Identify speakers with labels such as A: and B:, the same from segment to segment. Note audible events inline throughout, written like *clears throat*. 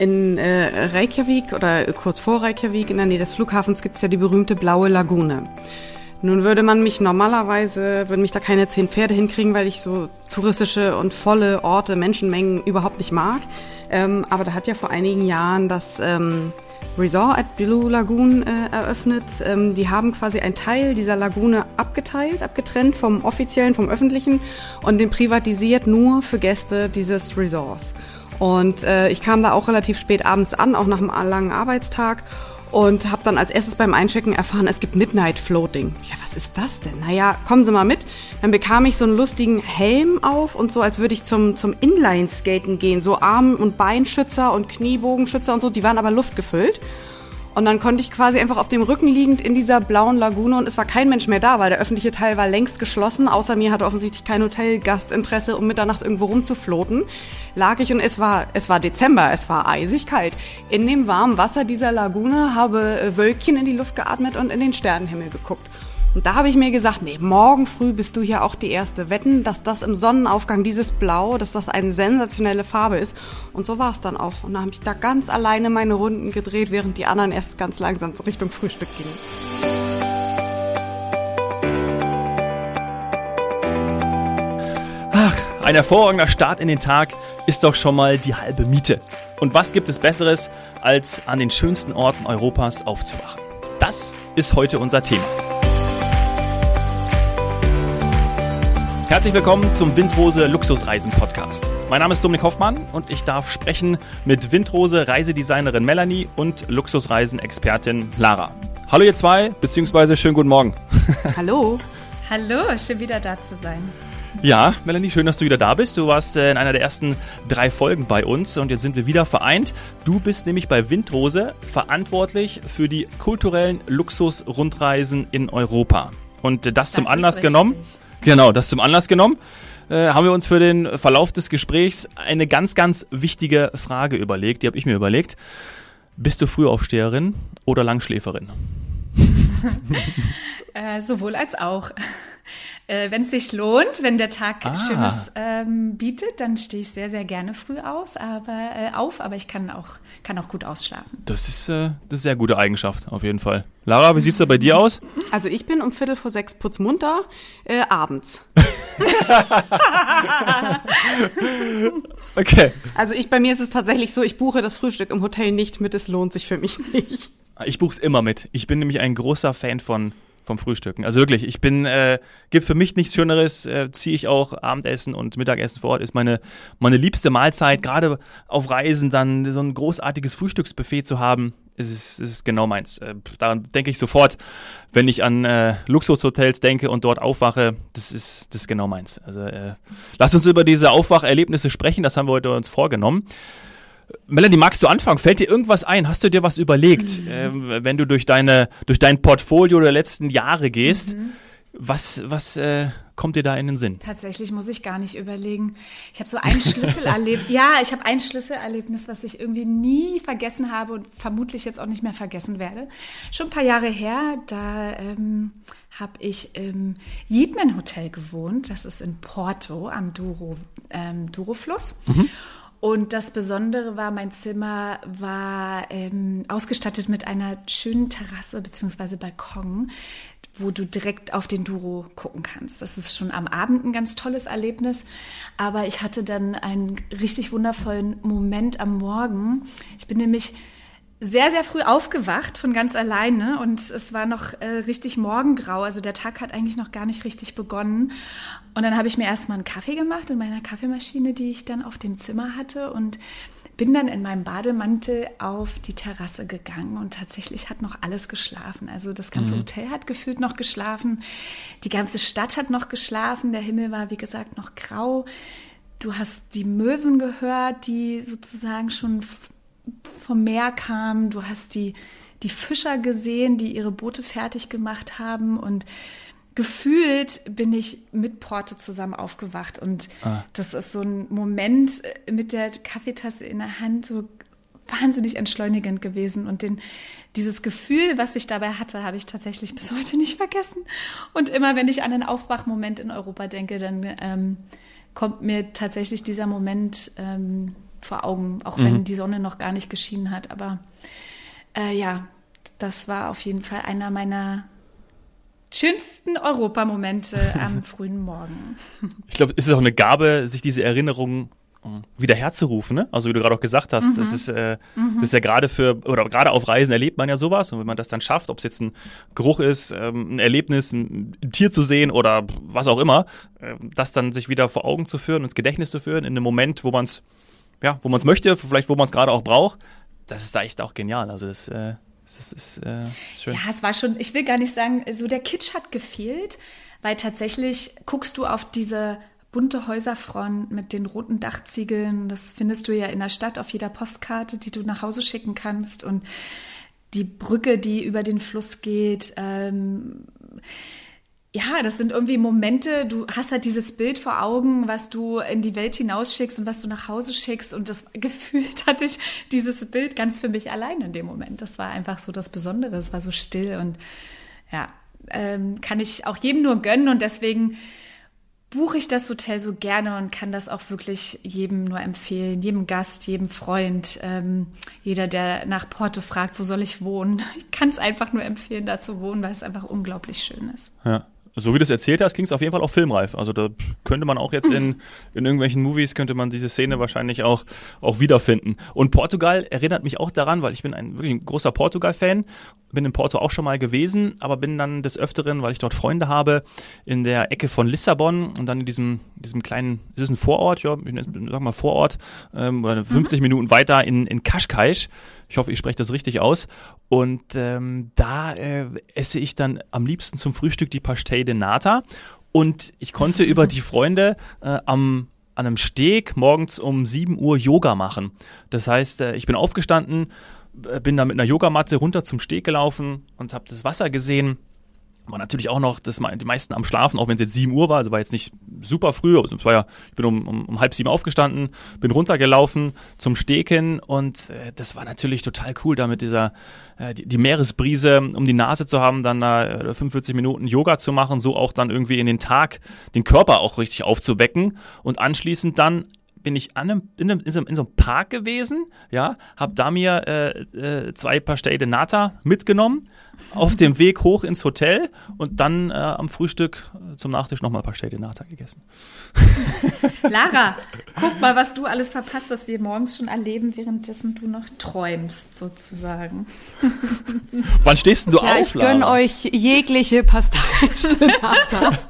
A: in äh, Reykjavik oder kurz vor Reykjavik in der Nähe des Flughafens gibt's ja die berühmte blaue Lagune. Nun würde man mich normalerweise, würden mich da keine zehn Pferde hinkriegen, weil ich so touristische und volle Orte, Menschenmengen überhaupt nicht mag. Ähm, aber da hat ja vor einigen Jahren das ähm, Resort at Blue Lagoon äh, eröffnet. Ähm, die haben quasi einen Teil dieser Lagune abgeteilt, abgetrennt vom offiziellen, vom öffentlichen und den privatisiert nur für Gäste dieses Resorts. Und äh, ich kam da auch relativ spät abends an, auch nach einem langen Arbeitstag und habe dann als erstes beim Einchecken erfahren, es gibt Midnight Floating. Ja, was ist das denn? Naja, kommen Sie mal mit. Dann bekam ich so einen lustigen Helm auf und so, als würde ich zum, zum Inline-Skaten gehen. So Arm- und Beinschützer und Kniebogenschützer und so, die waren aber luftgefüllt. Und dann konnte ich quasi einfach auf dem Rücken liegend in dieser blauen Lagune und es war kein Mensch mehr da, weil der öffentliche Teil war längst geschlossen. Außer mir hatte offensichtlich kein Hotelgast Interesse, um Mitternacht irgendwo rumzufloten. Lag ich und es war, es war Dezember, es war eisig kalt. In dem warmen Wasser dieser Lagune habe äh, Wölkchen in die Luft geatmet und in den Sternenhimmel geguckt. Und da habe ich mir gesagt, nee, morgen früh bist du hier auch die Erste. Wetten, dass das im Sonnenaufgang, dieses Blau, dass das eine sensationelle Farbe ist. Und so war es dann auch. Und da habe ich da ganz alleine meine Runden gedreht, während die anderen erst ganz langsam Richtung Frühstück gingen.
B: Ach, ein hervorragender Start in den Tag ist doch schon mal die halbe Miete. Und was gibt es Besseres, als an den schönsten Orten Europas aufzuwachen? Das ist heute unser Thema. Herzlich willkommen zum Windrose Luxusreisen Podcast. Mein Name ist Dominik Hoffmann und ich darf sprechen mit Windrose Reisedesignerin Melanie und Luxusreisen-Expertin Lara. Hallo ihr zwei, beziehungsweise schönen guten Morgen. *laughs*
A: Hallo.
C: Hallo, schön wieder da zu sein.
B: Ja, Melanie, schön, dass du wieder da bist. Du warst äh, in einer der ersten drei Folgen bei uns und jetzt sind wir wieder vereint. Du bist nämlich bei Windrose verantwortlich für die kulturellen Luxusrundreisen in Europa. Und das, das zum Anlass genommen. Genau, das zum Anlass genommen äh, haben wir uns für den Verlauf des Gesprächs eine ganz, ganz wichtige Frage überlegt. Die habe ich mir überlegt. Bist du Frühaufsteherin oder Langschläferin? *laughs*
C: äh, sowohl als auch. Äh, wenn es sich lohnt, wenn der Tag ah. Schönes ähm, bietet, dann stehe ich sehr, sehr gerne früh aus, aber, äh, auf, aber ich kann auch, kann auch gut ausschlafen.
B: Das ist, äh, das ist eine sehr gute Eigenschaft, auf jeden Fall. Lara, wie sieht es da bei dir aus?
A: Also ich bin um Viertel vor sechs putzmunter, äh, abends. *laughs*
B: okay.
A: Also ich, bei mir ist es tatsächlich so, ich buche das Frühstück im Hotel nicht mit, es lohnt sich für mich nicht.
B: Ich buche es immer mit. Ich bin nämlich ein großer Fan von vom Frühstücken. Also wirklich, ich bin, äh, gibt für mich nichts Schöneres, äh, ziehe ich auch Abendessen und Mittagessen vor Ort, ist meine, meine liebste Mahlzeit, gerade auf Reisen dann so ein großartiges Frühstücksbuffet zu haben, ist, ist, ist genau meins. Äh, daran denke ich sofort, wenn ich an äh, Luxushotels denke und dort aufwache, das ist, das ist genau meins. Also äh, lass uns über diese Aufwacherlebnisse sprechen, das haben wir heute uns vorgenommen. Melanie, magst du anfangen? Fällt dir irgendwas ein? Hast du dir was überlegt, mhm. äh, wenn du durch, deine, durch dein Portfolio der letzten Jahre gehst? Mhm. Was, was äh, kommt dir da in den Sinn?
C: Tatsächlich muss ich gar nicht überlegen. Ich habe so ein Schlüsselerlebnis. *laughs* ja, ich habe ein Schlüsselerlebnis, was ich irgendwie nie vergessen habe und vermutlich jetzt auch nicht mehr vergessen werde. Schon ein paar Jahre her, da ähm, habe ich im Yeatman Hotel gewohnt. Das ist in Porto am Douro, ähm, Douro-Fluss. Mhm. Und das Besondere war, mein Zimmer war ähm, ausgestattet mit einer schönen Terrasse bzw. Balkon, wo du direkt auf den Duro gucken kannst. Das ist schon am Abend ein ganz tolles Erlebnis. Aber ich hatte dann einen richtig wundervollen Moment am Morgen. Ich bin nämlich sehr, sehr früh aufgewacht von ganz alleine und es war noch äh, richtig morgengrau. Also der Tag hat eigentlich noch gar nicht richtig begonnen. Und dann habe ich mir erstmal einen Kaffee gemacht in meiner Kaffeemaschine, die ich dann auf dem Zimmer hatte und bin dann in meinem Bademantel auf die Terrasse gegangen und tatsächlich hat noch alles geschlafen. Also das ganze mhm. Hotel hat gefühlt noch geschlafen, die ganze Stadt hat noch geschlafen, der Himmel war wie gesagt noch grau. Du hast die Möwen gehört, die sozusagen schon vom Meer kamen. Du hast die, die Fischer gesehen, die ihre Boote fertig gemacht haben und gefühlt bin ich mit Porto zusammen aufgewacht und ah. das ist so ein Moment mit der Kaffeetasse in der Hand, so wahnsinnig entschleunigend gewesen und den, dieses Gefühl, was ich dabei hatte, habe ich tatsächlich bis heute nicht vergessen. Und immer wenn ich an einen Aufwachmoment in Europa denke, dann ähm, kommt mir tatsächlich dieser Moment ähm, vor Augen, auch mhm. wenn die Sonne noch gar nicht geschienen hat. Aber äh, ja, das war auf jeden Fall einer meiner schönsten Europamomente *laughs* am frühen Morgen.
B: Ich glaube, es ist auch eine Gabe, sich diese Erinnerungen wieder herzurufen, ne? Also wie du gerade auch gesagt hast, mhm. das ist äh, mhm. das ist ja gerade für oder gerade auf Reisen erlebt man ja sowas und wenn man das dann schafft, ob es jetzt ein Geruch ist, ähm, ein Erlebnis, ein, Tier zu sehen oder was auch immer, äh, das dann sich wieder vor Augen zu führen, ins Gedächtnis zu führen in einem Moment, wo man es ja, wo man es möchte, vielleicht wo man es gerade auch braucht, das ist da echt auch genial. Also das äh, das ist, äh, ist schön.
C: Ja, es war schon, ich will gar nicht sagen, so der Kitsch hat gefehlt, weil tatsächlich guckst du auf diese bunte Häuserfront mit den roten Dachziegeln. Das findest du ja in der Stadt auf jeder Postkarte, die du nach Hause schicken kannst. Und die Brücke, die über den Fluss geht. Ähm, ja, das sind irgendwie Momente, du hast halt dieses Bild vor Augen, was du in die Welt hinausschickst und was du nach Hause schickst. Und das *laughs* gefühlt hatte ich dieses Bild ganz für mich allein in dem Moment. Das war einfach so das Besondere. Es war so still und ja, ähm, kann ich auch jedem nur gönnen und deswegen buche ich das Hotel so gerne und kann das auch wirklich jedem nur empfehlen, jedem Gast, jedem Freund, ähm, jeder, der nach Porto fragt, wo soll ich wohnen. *laughs* Ich kann es einfach nur empfehlen, da zu wohnen, weil es einfach unglaublich schön ist.
B: Ja so wie du es erzählt hast, klingt es auf jeden Fall auch filmreif. Also da könnte man auch jetzt in, in irgendwelchen Movies, könnte man diese Szene wahrscheinlich auch, auch wiederfinden. Und Portugal erinnert mich auch daran, weil ich bin ein wirklich ein großer Portugal-Fan, bin in Porto auch schon mal gewesen, aber bin dann des Öfteren, weil ich dort Freunde habe, in der Ecke von Lissabon und dann in diesem, diesem kleinen, ist es ein Vorort, ja, ich sag mal Vorort, ähm, oder 50 mhm. Minuten weiter in, in Kaschkaisch ich hoffe, ich spreche das richtig aus. Und ähm, da äh, esse ich dann am liebsten zum Frühstück die Pastel de Nata. Und ich konnte über die Freunde äh, am an einem Steg morgens um 7 Uhr Yoga machen. Das heißt, äh, ich bin aufgestanden, äh, bin da mit einer Yogamatte runter zum Steg gelaufen und habe das Wasser gesehen war natürlich auch noch das, die meisten am Schlafen, auch wenn es jetzt 7 Uhr war, also war jetzt nicht super früh, also es war ja, ich bin um, um, um halb sieben aufgestanden, bin runtergelaufen zum Steken und äh, das war natürlich total cool, da mit dieser, äh, die, die, Meeresbrise um die Nase zu haben, dann äh, 45 Minuten Yoga zu machen, so auch dann irgendwie in den Tag den Körper auch richtig aufzuwecken und anschließend dann bin ich an einem, in, einem, in, so, in so einem Park gewesen, ja, habe da mir äh, äh, zwei Pastel de Nata mitgenommen, auf dem Weg hoch ins Hotel und dann äh, am Frühstück äh, zum Nachtisch nochmal Pastel de Nata gegessen. *laughs*
C: Lara, guck mal, was du alles verpasst, was wir morgens schon erleben, währenddessen du noch träumst, sozusagen.
B: Wann stehst denn du ja, auf,
A: ich gönne euch jegliche Pastel de Nata. *laughs*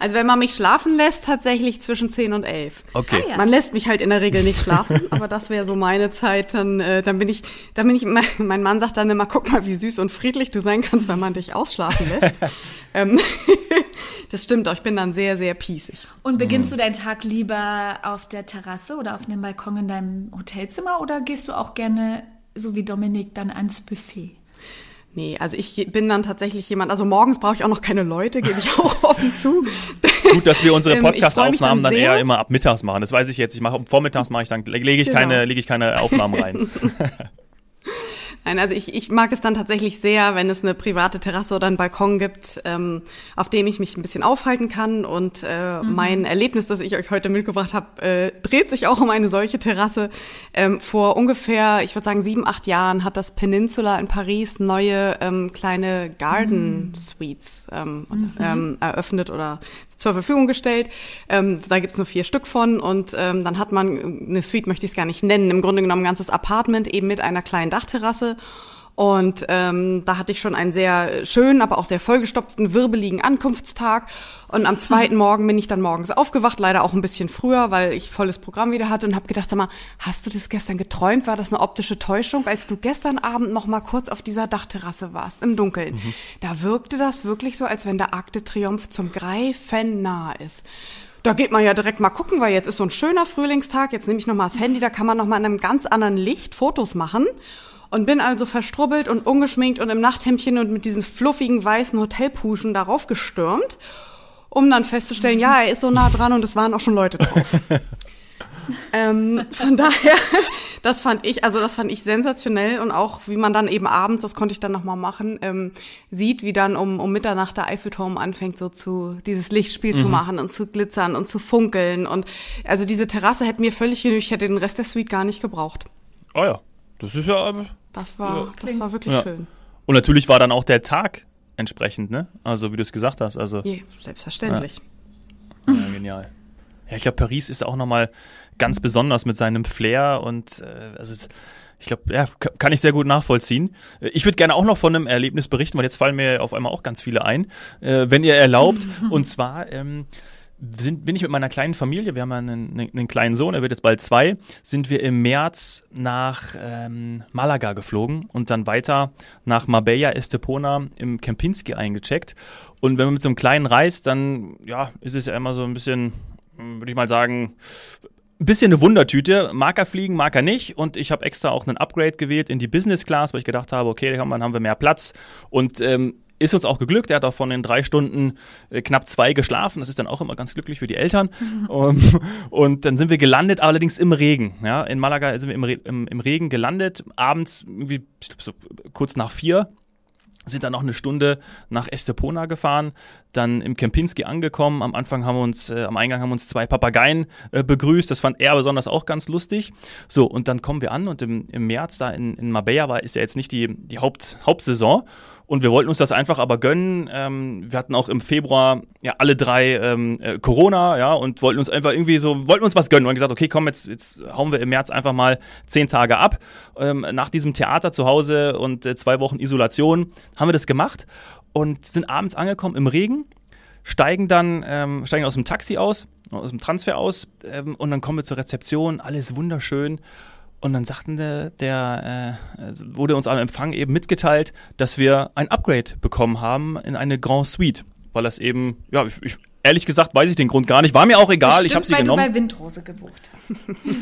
A: Also wenn man mich schlafen lässt, tatsächlich zwischen 10 und 11.
B: Okay.
A: Ah, ja. Man lässt mich halt in der Regel nicht schlafen, *laughs* aber das wäre so meine Zeit. Dann, äh, dann bin ich, dann bin ich, mein, mein Mann sagt dann immer, guck mal, wie süß und friedlich du sein kannst, wenn man dich ausschlafen lässt. *laughs* ähm, *laughs* das stimmt auch, ich bin dann sehr, sehr piesig.
C: Und beginnst mhm. du deinen Tag lieber auf der Terrasse oder auf einem Balkon in deinem Hotelzimmer oder gehst du auch gerne, so wie Dominik, dann ans Buffet?
A: Nee, also ich bin dann tatsächlich jemand, also morgens brauche ich auch noch keine Leute, gebe ich *laughs* auch offen zu.
B: Gut, dass wir unsere ähm, Podcast-Aufnahmen dann, dann, eher immer ab mittags machen. Das weiß ich jetzt. Ich mache vormittags mache ich dann lege ich genau. keine lege ich keine Aufnahmen rein. *laughs*
A: Nein, also ich, ich mag es dann tatsächlich sehr, wenn es eine private Terrasse oder einen Balkon gibt, ähm, auf dem ich mich ein bisschen aufhalten kann. Und äh, mhm. mein Erlebnis, das ich euch heute mitgebracht habe, äh, dreht sich auch um eine solche Terrasse. Ähm, vor ungefähr, ich würde sagen, sieben, acht Jahren hat das Peninsula in Paris neue ähm, kleine Garden mhm. Suites ähm, mhm. ähm, eröffnet oder zur Verfügung gestellt. Ähm, da gibt's nur vier Stück von und ähm, dann hat man, eine Suite möchte ich es gar nicht nennen, im Grunde genommen ein ganzes Apartment eben mit einer kleinen Dachterrasse. Und ähm, da hatte ich schon einen sehr schönen, aber auch sehr vollgestopften, wirbeligen Ankunftstag. Und am zweiten *laughs* Morgen bin ich dann morgens aufgewacht, leider auch ein bisschen früher, weil ich volles Programm wieder hatte und habe gedacht, sag mal, hast du das gestern geträumt? War das eine optische Täuschung, als du gestern Abend noch mal kurz auf dieser Dachterrasse warst, im Dunkeln? Mhm. Da wirkte das wirklich so, als wenn der Arc de Triomphe zum Greifen nah ist. Da geht man ja direkt mal gucken, weil jetzt ist so ein schöner Frühlingstag. Jetzt nehme ich noch mal das Handy, da kann man noch mal in einem ganz anderen Licht Fotos machen und bin also verstrubbelt und ungeschminkt und im Nachthemdchen und mit diesen fluffigen weißen Hotelpuschen darauf gestürmt, um dann festzustellen, ja, er ist so nah dran und es waren auch schon Leute drauf. *laughs* Ähm, von daher, das fand ich, also das fand ich sensationell und auch wie man dann eben abends, das konnte ich dann nochmal machen, ähm, sieht, wie dann um, um Mitternacht der Eiffelturm anfängt, so zu dieses Lichtspiel mhm. zu machen und zu glitzern und zu funkeln. Und also diese Terrasse hätte mir völlig genügt, ich hätte den Rest der Suite gar nicht gebraucht.
B: Oh ja, das ist ja.
A: Das war, ja. das war wirklich ja. schön.
B: Und natürlich war dann auch der Tag entsprechend, ne? Also wie du es gesagt hast. Also,
A: Je, selbstverständlich.
B: Ja. ja genial. Ja, ich glaube, Paris ist auch nochmal ganz besonders mit seinem Flair und äh, also ich glaube, ja, kann ich sehr gut nachvollziehen. Ich würde gerne auch noch von einem Erlebnis berichten, weil jetzt fallen mir auf einmal auch ganz viele ein, äh, wenn ihr erlaubt. *laughs* und zwar ähm, sind, bin ich mit meiner kleinen Familie, wir haben einen, einen, kleinen Sohn, er wird jetzt bald zwei, sind wir im März nach ähm, Malaga geflogen und dann weiter nach Marbella Estepona im Kempinski eingecheckt. Und wenn man mit so einem kleinen reist, dann ja, ist es ja immer so ein bisschen, würde ich mal sagen, ein bisschen eine Wundertüte. Marker fliegen, Marker nicht. Und ich habe extra auch einen Upgrade gewählt in die Business Class, weil ich gedacht habe, okay, dann haben wir mehr Platz. Und ähm, ist uns auch geglückt. Er hat auch von den drei Stunden äh, knapp zwei geschlafen. Das ist dann auch immer ganz glücklich für die Eltern. um, *laughs* und dann sind wir gelandet, allerdings im Regen. Ja, in Malaga sind wir im, Re im, im Regen gelandet. Abends, irgendwie, so kurz nach vier, sind dann noch eine Stunde nach Estepona gefahren, dann im Kempinski angekommen. Am Anfang haben wir uns, äh, am Eingang haben uns zwei Papageien äh, begrüßt. Das fand er besonders auch ganz lustig. So, und dann kommen wir an und im, im März da in, in Marbella war, ist ja jetzt nicht die, die Haupt, Hauptsaison. Und wir wollten uns das einfach aber gönnen. Ähm, wir hatten auch im Februar ja alle drei ähm, äh, Corona, ja, und wollten uns einfach irgendwie so, wollten uns was gönnen. Und gesagt, okay, komm, jetzt, jetzt hauen wir im März einfach mal zehn Tage ab. Ähm, nach diesem Theater zu Hause und äh, zwei Wochen Isolation haben wir das gemacht und sind abends angekommen im Regen, steigen dann, ähm, steigen aus dem Taxi aus, aus dem Transfer aus ähm, und dann kommen wir zur Rezeption, alles wunderschön. Und dann sagten der, der äh, wurde uns am Empfang eben mitgeteilt, dass wir ein Upgrade bekommen haben in eine Grand Suite, weil das eben, ja, ich, ich Ehrlich gesagt weiß ich den Grund gar nicht. War mir auch egal. Bestimmt, ich habe sie weil genommen.
C: Weil du bei Windrose gebucht hast.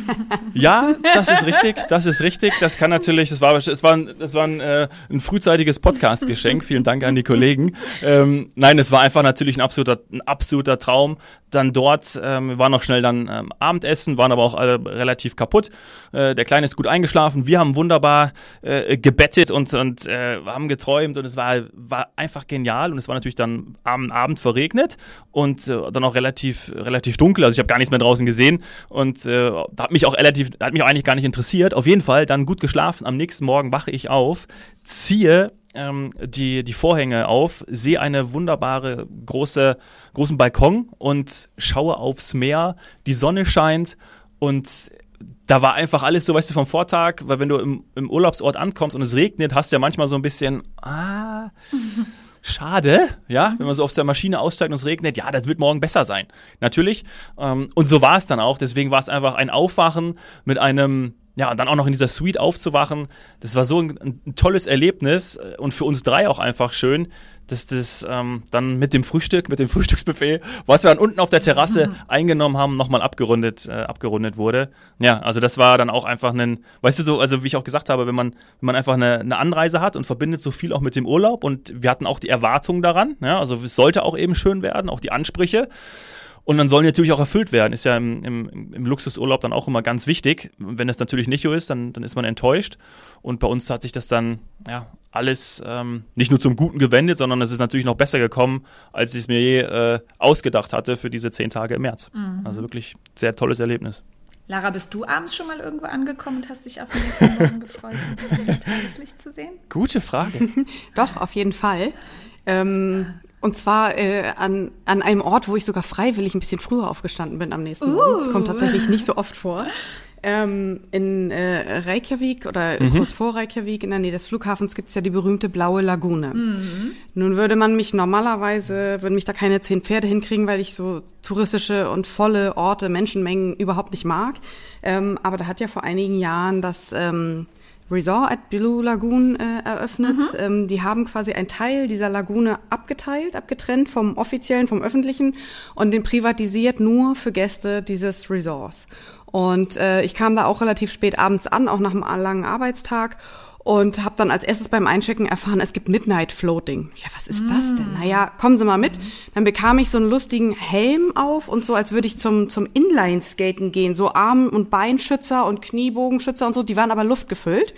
C: *laughs*
B: ja, das ist richtig. Das ist richtig. Das kann natürlich. Das war, es war, ein, das war ein, äh, ein frühzeitiges Podcast-Geschenk. Vielen Dank an die Kollegen. Ähm, nein, es war einfach natürlich ein absoluter, ein absoluter Traum. Dann dort, ähm, wir waren noch schnell dann ähm, Abendessen, waren aber auch alle relativ kaputt. Äh, der Kleine ist gut eingeschlafen. Wir haben wunderbar äh, gebettet und, und äh, haben geträumt und es war, war einfach genial. Und es war natürlich dann am Abend verregnet und und äh, dann auch relativ, relativ dunkel. Also ich habe gar nichts mehr draußen gesehen und äh, hat mich auch relativ, hat mich auch eigentlich gar nicht interessiert. Auf jeden Fall dann gut geschlafen. Am nächsten Morgen wache ich auf, ziehe ähm, die, die Vorhänge auf, sehe eine wunderbare große, großen Balkon und schaue aufs Meer. Die Sonne scheint und da war einfach alles so, weißt du, vom Vortag, weil wenn du im, im Urlaubsort ankommst und es regnet, hast du ja manchmal so ein bisschen, ah, schade, ja, wenn man so auf der Maschine aussteigt und es regnet, ja, das wird morgen besser sein. Natürlich. Ähm, und so war es dann auch. Deswegen war es einfach ein Aufwachen mit einem ja, und dann auch noch in dieser Suite aufzuwachen, das war so ein, ein, tolles Erlebnis äh, und für uns drei auch einfach schön, dass das ähm, dann mit dem Frühstück, mit dem *laughs* Frühstücksbuffet, was wir dann unten auf der Terrasse mhm. eingenommen haben, nochmal abgerundet, äh, abgerundet wurde. Ja, also das war dann auch einfach ein, weißt du so, also wie ich auch gesagt habe, wenn man, wenn man einfach eine, eine Anreise hat und verbindet so viel auch mit dem Urlaub und wir hatten auch die Erwartungen daran, ja, also es sollte auch eben schön werden, auch die Ansprüche. Und dann sollen die natürlich auch erfüllt werden. Ist ja im, im, im Luxusurlaub dann auch immer ganz wichtig. Wenn es natürlich nicht so ist, dann, dann ist man enttäuscht. Und bei uns hat sich das dann ja, alles ähm, nicht nur zum Guten gewendet, sondern es ist natürlich noch besser gekommen, als ich es mir je äh, ausgedacht hatte für diese zehn Tage im März. Mhm. Also wirklich sehr tolles Erlebnis.
C: Lara, bist du abends schon mal irgendwo angekommen und hast dich auf den nächsten Morgen gefreut, um das Tageslicht zu sehen?
B: Gute Frage. *laughs*
A: Doch, auf jeden Fall. Ähm, und zwar äh, an, an einem Ort, wo ich sogar freiwillig ein bisschen früher aufgestanden bin am nächsten uh. Morgen. Das kommt tatsächlich nicht so oft vor. Ähm, in äh, Reykjavik oder mhm. kurz vor Reykjavik in der Nähe des Flughafens gibt's ja die berühmte blaue Lagune. Mhm. Nun würde man mich normalerweise, würden mich da keine zehn Pferde hinkriegen, weil ich so touristische und volle Orte, Menschenmengen überhaupt nicht mag. Ähm, aber da hat ja vor einigen Jahren das ähm, Resort at Blue Lagoon äh, eröffnet. Mhm. Ähm, die haben quasi einen Teil dieser Lagune abgeteilt, abgetrennt vom offiziellen, vom öffentlichen und den privatisiert nur für Gäste dieses Resorts. Und äh, ich kam da auch relativ spät abends an, auch nach einem langen Arbeitstag und habe dann als erstes beim Einchecken erfahren, es gibt Midnight Floating. Ja, was ist mm. das denn? Naja, kommen Sie mal mit. Dann bekam ich so einen lustigen Helm auf und so, als würde ich zum, zum Inline-Skaten gehen. So Arm- und Beinschützer und Kniebogenschützer und so, die waren aber luftgefüllt.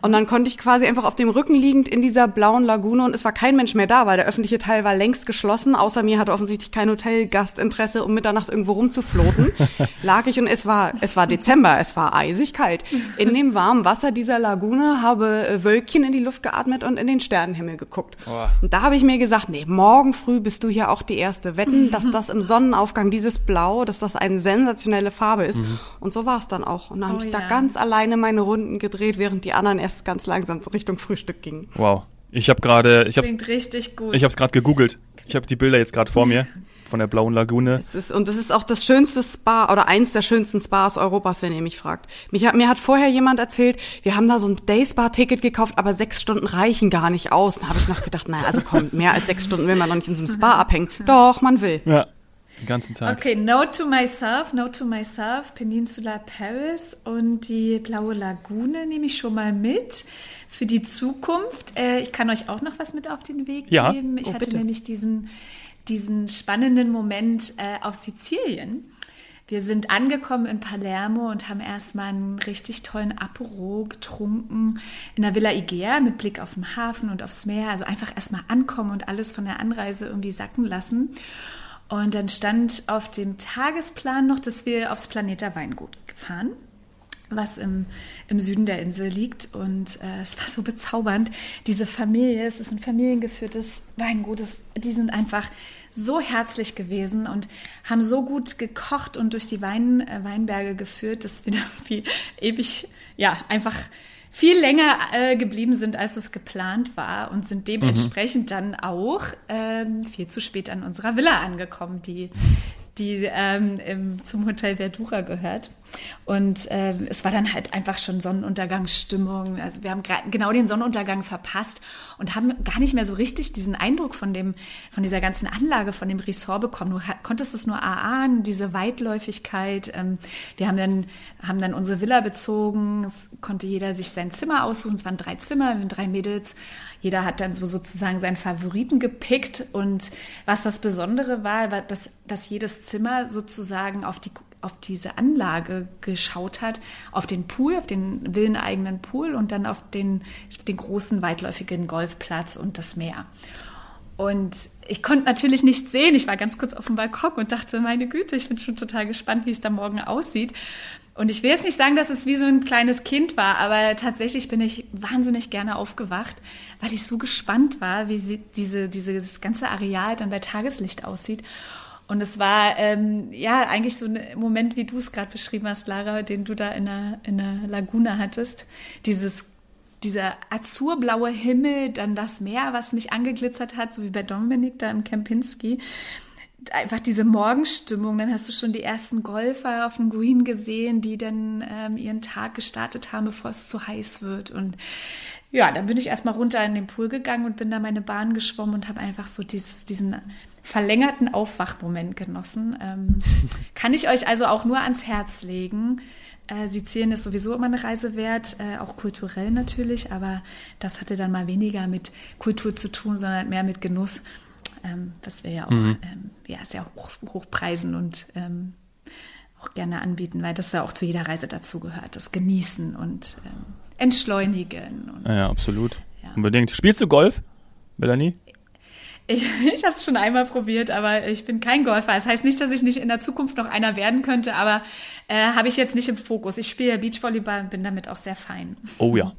A: Und dann konnte ich quasi einfach auf dem Rücken liegend in dieser blauen Lagune und es war kein Mensch mehr da, weil der öffentliche Teil war längst geschlossen. Außer mir hatte offensichtlich kein Hotelgast Interesse, um Mitternacht irgendwo rumzufloten. *laughs* Lag ich und es war, es war Dezember, es war eisig kalt. In dem warmen Wasser dieser Lagune habe äh, Wölkchen in die Luft geatmet und in den Sternenhimmel geguckt. Oh. Und da habe ich mir gesagt, nee, morgen früh bist du hier auch die Erste. Wetten, dass das im Sonnenaufgang, dieses Blau, dass das eine sensationelle Farbe ist. Mhm. Und so war es dann auch. Und dann oh, habe ich ja. da ganz alleine meine Runden gedreht, während die anderen dann erst ganz langsam Richtung Frühstück ging.
B: Wow. Ich habe gerade, ich habe
C: richtig gut.
B: Ich habe es gerade gegoogelt. Ich habe die Bilder jetzt gerade vor mir *laughs* von der blauen Lagune.
A: Es ist, und es ist auch das schönste Spa oder eins der schönsten Spas Europas, wenn ihr mich fragt. Mich, mir hat vorher jemand erzählt, wir haben da so ein Dayspa-Ticket gekauft, aber sechs Stunden reichen gar nicht aus. Da habe ich noch gedacht, naja, also komm, mehr als sechs Stunden will man noch nicht in so einem Spa abhängen. Doch, man will.
B: Ja. Den ganzen Tag.
C: Okay, Note to Myself, Note to Myself, Peninsula Paris und die Blaue Lagune nehme ich schon mal mit für die Zukunft. Äh, ich kann euch auch noch was mit auf den Weg ja. geben. Ich oh, hatte bitte. nämlich diesen, diesen spannenden Moment äh, auf Sizilien. Wir sind angekommen in Palermo und haben erstmal einen richtig tollen Apero getrunken in der Villa Igea mit Blick auf den Hafen und aufs Meer. Also einfach erstmal ankommen und alles von der Anreise irgendwie sacken lassen. Und dann stand auf dem Tagesplan noch, dass wir aufs Planeta Weingut fahren, was im, im Süden der Insel liegt. Und äh, es war so bezaubernd. Diese Familie, es ist ein familiengeführtes Weingut, es, die sind einfach so herzlich gewesen und haben so gut gekocht und durch die Wein, äh, Weinberge geführt, dass wir da *laughs* wie ewig, ja, einfach viel länger äh, geblieben sind, als es geplant war und sind dementsprechend mhm. dann auch ähm, viel zu spät an unserer Villa angekommen, die, die ähm, im, zum Hotel Verdura gehört. Und äh, es war dann halt einfach schon Sonnenuntergangsstimmung. Also wir haben genau den Sonnenuntergang verpasst und haben gar nicht mehr so richtig diesen Eindruck von dem, von dieser ganzen Anlage, von dem Ressort bekommen. Du konntest es nur erahnen, diese Weitläufigkeit. Ähm, wir haben dann, haben dann unsere Villa bezogen. Es konnte jeder sich sein Zimmer aussuchen. Es waren drei Zimmer mit drei Mädels. Jeder hat dann so sozusagen seinen Favoriten gepickt. Und was das Besondere war, war, dass, dass jedes Zimmer sozusagen auf die auf diese Anlage geschaut hat, auf den Pool, auf den villeneigenen Pool und dann auf den, den großen weitläufigen Golfplatz und das Meer. Und ich konnte natürlich nichts sehen. Ich war ganz kurz auf dem Balkon und dachte, meine Güte, ich bin schon total gespannt, wie es da morgen aussieht. Und ich will jetzt nicht sagen, dass es wie so ein kleines Kind war, aber tatsächlich bin ich wahnsinnig gerne aufgewacht, weil ich so gespannt war, wie diese, dieses ganze Areal dann bei Tageslicht aussieht. Und es war ähm, ja eigentlich so ein Moment, wie du es gerade beschrieben hast, Lara, den du da in der, in der Lagune hattest. Dieses dieser azurblaue Himmel, dann das Meer, was mich angeglitzert hat, so wie bei Dominik da im Kempinski. Einfach diese Morgenstimmung, dann hast du schon die ersten Golfer auf dem Green gesehen, die dann ähm, ihren Tag gestartet haben, bevor es zu heiß wird. Und ja, dann bin ich erstmal runter in den Pool gegangen und bin da meine Bahn geschwommen und habe einfach so dieses, diesen verlängerten Aufwachmoment genossen. Ähm, *laughs* kann ich euch also auch nur ans Herz legen. Äh, Sizilien ist sowieso immer eine Reise wert, äh, auch kulturell natürlich, aber das hatte dann mal weniger mit Kultur zu tun, sondern mehr mit Genuss, ähm, was wir ja auch mhm. ähm, ja, sehr hoch, hochpreisen und ähm, auch gerne anbieten, weil das ja auch zu jeder Reise dazugehört, das Genießen und ähm, Entschleunigen. Und,
B: ja, absolut. Ja. Unbedingt. Spielst du Golf, Melanie?
C: Ich, *laughs* ich habe es schon einmal probiert, aber ich bin kein Golfer. Das heißt nicht, dass ich nicht in der Zukunft noch einer werden könnte, aber äh, habe ich jetzt nicht im Fokus. Ich spiele ja Beachvolleyball und bin damit auch sehr fein.
B: Oh ja,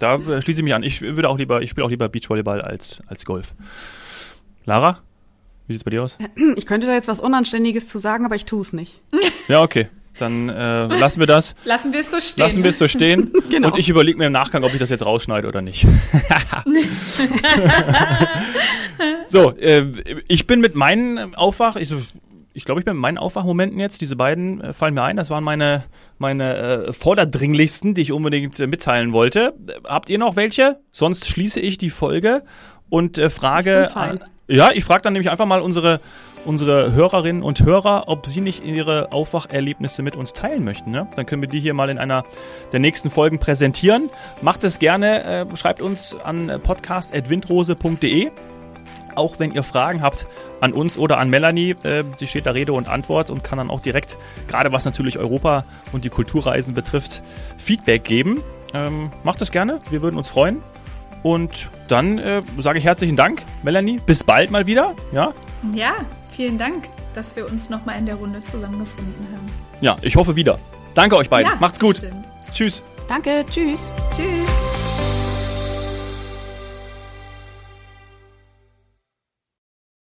B: da äh, schließe ich mich an. Ich würde auch lieber, ich spiele auch lieber Beachvolleyball als, als Golf. Lara, wie sieht es bei dir aus? *clears throat*
A: Ich könnte da jetzt was Unanständiges zu sagen, aber ich tue es nicht. *laughs*
B: Ja, okay. Dann äh, lassen wir das.
C: Lassen wir es so stehen.
B: Lassen wir es so stehen. *laughs* genau. Und ich überlege mir im Nachgang, ob ich das jetzt rausschneide oder nicht. *laughs* so, äh, ich bin mit meinen Aufwach, ich, ich glaube, ich bin mit meinen Aufwachmomenten jetzt, diese beiden äh, fallen mir ein, das waren meine, meine äh, vorderdringlichsten, die ich unbedingt äh, mitteilen wollte. Habt ihr noch welche? Sonst schließe ich die Folge und äh, frage.
A: Ich
B: ja, ich frage dann nämlich einfach mal unsere unsere Hörerinnen und Hörer, ob sie nicht ihre Aufwacherlebnisse mit uns teilen möchten. Ne? Dann können wir die hier mal in einer der nächsten Folgen präsentieren. Macht es gerne, äh, schreibt uns an podcast.windrose.de. Auch wenn ihr Fragen habt an uns oder an Melanie, äh, die steht da Rede und Antwort und kann dann auch direkt, gerade was natürlich Europa und die Kulturreisen betrifft, Feedback geben. Ähm, macht es gerne, wir würden uns freuen. Und dann äh, sage ich herzlichen Dank, Melanie. Bis bald mal wieder. Ja,
C: Ja, vielen Dank, dass wir uns nochmal in der Runde zusammengefunden haben.
B: ja ich hoffe wieder. Danke euch beiden.
C: Ja,
B: Macht's gut.
C: bestimmt.
B: Tschüss.
A: Danke, tschüss.
C: Tschüss.